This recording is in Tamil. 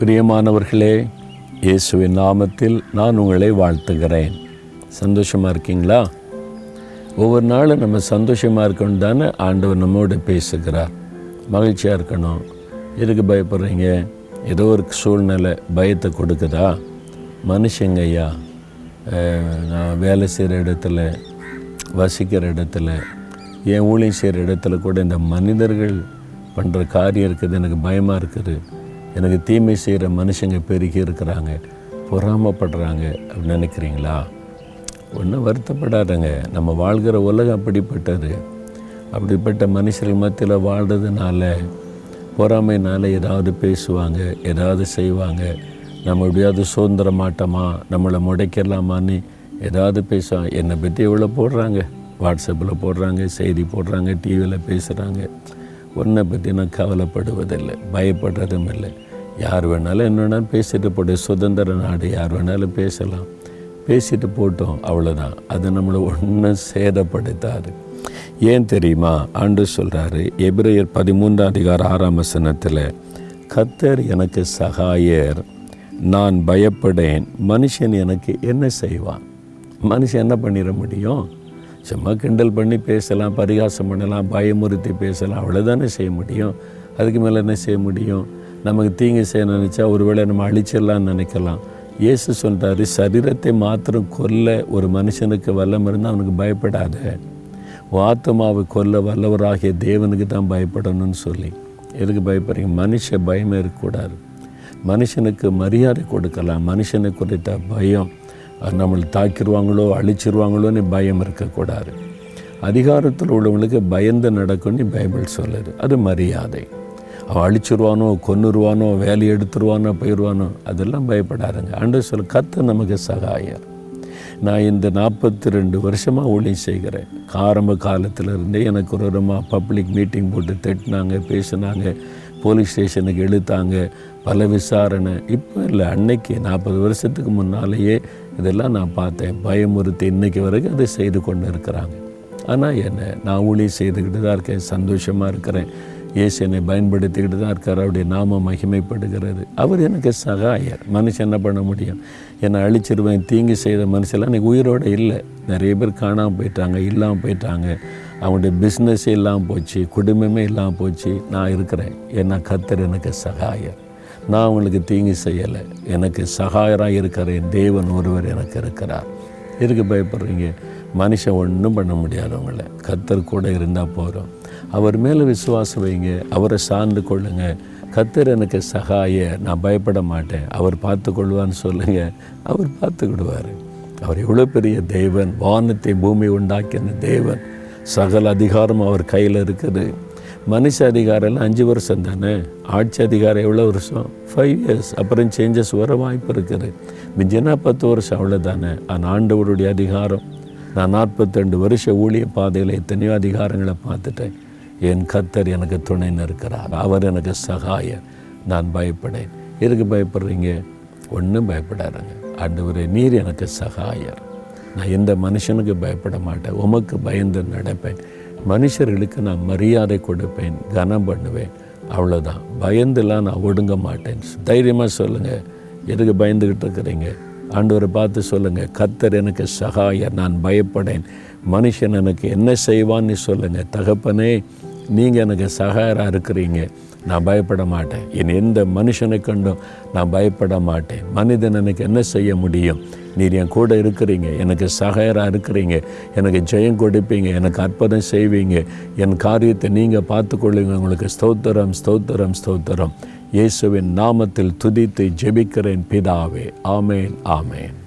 பிரியமானவர்களே இயேசுவின் நாமத்தில் நான் உங்களை வாழ்த்துகிறேன். சந்தோஷமாக இருக்கீங்களா? ஒவ்வொரு நாளும் நம்ம சந்தோஷமாக இருக்கணும் தானே ஆண்டவர் நம்மோடு பேசுகிறார். மகிழ்ச்சியாக இருக்கணும். எதுக்கு பயப்படுறீங்க? ஏதோ ஒரு சூழ்நிலை பயத்தை கொடுக்குதா? மனுஷங்க ஐயா நான் வேலை செய்கிற இடத்துல வசிக்கிற இடத்துல என் ஊழியம் செய்கிற இடத்துல கூட இந்த மனிதர்கள் பண்ணுற காரியம் இருக்குது எனக்கு பயமாக இருக்குது. எனக்கு தீமை செய்கிற மனுஷங்க பெருகி இருக்கிறாங்க பொறாமப்படுறாங்க அப்படின்னு நினைக்கிறீங்களா? ஒன்றும் வருத்தப்படாதங்க. நம்ம வாழ்கிற உலகம் அப்படிப்பட்டது. அப்படிப்பட்ட மனுஷர்கள் மத்தியில் வாழ்கிறதுனால பொறாமைனால ஏதாவது பேசுவாங்க ஏதாவது செய்வாங்க. நம்ம எப்படியாவது சுதந்திர மாட்டோமா? நம்மளை முடைக்கலாமான்னு ஏதாவது பேசுவாங்க. என்னை பற்றி எவ்வளோ போடுறாங்க? வாட்ஸ்அப்பில் போடுறாங்க செய்தி போடுறாங்க டிவியில் பேசுகிறாங்க ஒன்றை பற்றி நான் கவலைப்படுவதில்லை பயப்படுறதும் இல்லை. யார் வேணாலும் என்ன வேணாலும் பேசிட்டு போட்டு சுதந்திர நாடு யார் வேணாலும் பேசலாம். பேசிட்டு போட்டோம் அவ்வளோதான் அது நம்மளை ஒன்றும் சேதப்படுத்தாது. ஏன் தெரியுமா? ஆண்டு சொல்கிறாரு எபிரேயர் பதிமூன்றாம் அதிகார ஆறாம் வசனத்தில் கத்தர் எனக்கு சகாயர் நான் பயப்படேன். மனுஷன் எனக்கு என்ன செய்வான்? மனுஷன் என்ன பண்ணிட முடியும்? சும்மா கிண்டல் பண்ணி பேசலாம் பரிகாசம் பண்ணலாம் பயமுறுத்தி பேசலாம் அவ்வளோதானே செய்ய முடியும். அதுக்கு மேலே என்ன செய்ய முடியும்? நமக்கு தீங்கு செய்ய நினச்சா ஒருவேளை நம்ம அழிச்சிடலாம்னு நினைக்கலாம். இயேசு சொல்கிறாரு சரீரத்தை மாத்திரம் கொல்ல ஒரு மனுஷனுக்கு வல்லம் இருந்தால் அவனுக்கு பயப்படாத. உன் ஆத்மாவை கொல்ல வல்லவராகிய தேவனுக்கு தான் பயப்படணும்னு சொல்லி. எதுக்கு பயப்படுறீங்க? மனுஷ பயமே இருக்கக்கூடாது. மனுஷனுக்கு மரியாதை கொடுக்கலாம். மனுஷனை குறித்த பயம். நம்மளை தாக்கிடுவாங்களோ அழிச்சிருவாங்களோன்னு பயம் இருக்கக்கூடாது. அதிகாரத்தில் உள்ளவங்களுக்கு பயந்து நடக்கும்னு பைபிள் சொல்லுது. அது மரியாதை. அவள் அழிச்சிருவானோ கொன்னுருவானோ வேலையை எடுத்துருவானோ போயிடுவானோ அதெல்லாம் பயப்படாதுங்க. அன்று சொல்ல கத்த நமக்கு சகாயர். நான் இந்த நாற்பத்தி ரெண்டு வருஷமாக ஊழியம் செய்கிறேன். ஆரம்ப காலத்திலிருந்தே எனக்கு ஒரு விதமாக பப்ளிக் மீட்டிங் போட்டு திட்டினாங்க பேசினாங்க போலீஸ் ஸ்டேஷனுக்கு எழுத்தாங்க பல விசாரணை. இப்போ இல்லை அன்னைக்கு நாற்பது வருஷத்துக்கு முன்னாலேயே இதெல்லாம் நான் பார்த்தேன். பயமுறுத்தி இன்றைக்கி வரைக்கும் அதை செய்து கொண்டு இருக்கிறாங்க. ஆனால் என்ன நான் ஊழி செய்துக்கிட்டு தான் இருக்கேன். சந்தோஷமாக இருக்கிறேன். இயேசு என்னை பயன்படுத்திக்கிட்டு தான் இருக்கார். அவருடைய நாமம் மகிமைப்படுகிறது. அவர் எனக்கு சகாயர். மனுஷன் என்ன பண்ண முடியும்? என்னை அழிச்சிருவேன். தீங்கு செய்த மனுஷெல்லாம் எனக்கு உயிரோடு இல்லை. நிறைய பேர் காணாமல் போயிட்டாங்க இல்லாமல் போயிட்டாங்க. அவங்களுடைய பிஸ்னஸ் இல்லாமல் போச்சு. குடும்பமே இல்லாமல் போச்சு. நான் இருக்கிறேன். ஏன்னா கத்தர் எனக்கு சகாயர். நான் அவங்களுக்கு தீங்கு செய்யலை. எனக்கு சகாயராக இருக்கிறேன் தேவன் ஒருவர் எனக்கு இருக்கிறார். எதுக்கு பயப்படுறீங்க? மனுஷன் ஒன்றும் பண்ண முடியாது அவங்கள கத்தர் கூட இருந்தால் போதும். அவர் மேலே விசுவாசம் வைங்க. அவரை சார்ந்து கொள்ளுங்க. கத்தர் எனக்கு சகாய. நான் பயப்பட மாட்டேன். அவர் பார்த்து கொள்வான்னு சொல்லுங்கள் அவர் பார்த்துக்கிடுவார். அவர் எவ்வளோ பெரிய தேவன். வானத்தை பூமி உண்டாக்கின தேவன். சகல அதிகாரம் அவர் கையில் இருக்குது. மனுஷ அதிகாரம் எல்லாம் அஞ்சு வருஷம் தானே? ஆட்சி அதிகாரம் எவ்வளோ வருஷம்? ஃபைவ் இயர்ஸ் அப்புறம் சேஞ்சஸ் வர வாய்ப்பு இருக்குது. மிஞ்சினா பத்து வருஷம் அவ்வளோதானே ஆனால் ஆண்டவருடைய அதிகாரம். நான் நாற்பத்தெண்டு வருஷ ஊழிய பாதையில் எத்தனையோ அதிகாரங்களை பார்த்துட்டேன். என் கத்தர் எனக்கு துணைன்னு இருக்கிறார் அவர் எனக்கு சகாயர். நான் பயப்படேன். எதுக்கு பயப்படுறீங்க? ஒன்றும் பயப்படாருங்க ஆண்டவரே நீர் எனக்கு சகாயர். நான் எந்த மனுஷனுக்கு பயப்பட மாட்டேன். உமக்கு பயந்து நடப்பேன். மனுஷர்களுக்கு நான் மரியாதை கொடுப்பேன் கனம் பண்ணுவேன். அவ்வளோதான் பயந்துலாம் நான் ஒடுங்க மாட்டேன். தைரியமாக சொல்லுங்கள் எதுக்கு பயந்துக்கிட்டு இருக்கிறீங்க? ஆண்டவரை பார்த்து சொல்லுங்கள் கத்தர் எனக்கு சகாயர் நான் பயப்படேன். மனுஷன் எனக்கு என்ன செய்வான்னு சொல்லுங்கள் தகப்பனே நீங்கள் எனக்கு சகாயராக இருக்கிறீங்க. நான் பயப்பட மாட்டேன். என் எந்த மனுஷனை கண்டும் நான் பயப்பட மாட்டேன். மனிதன் எனக்கு என்ன செய்ய முடியும்? நீர் என் கூட இருக்கிறீங்க. எனக்கு சகாயராக இருக்கிறீங்க. எனக்கு ஜெயம் கொடுப்பீங்க. எனக்கு அற்புதம் செய்வீங்க. என் காரியத்தை நீங்கள் பார்த்துக்கொள்ளுங்க உங்களுக்கு ஸ்தோத்திரம் ஸ்தோத்திரம் ஸ்தோத்திரம். இயேசுவின் நாமத்தில் துதித்து ஜெபிக்கிறேன் பிதாவே. ஆமேன் ஆமேன்.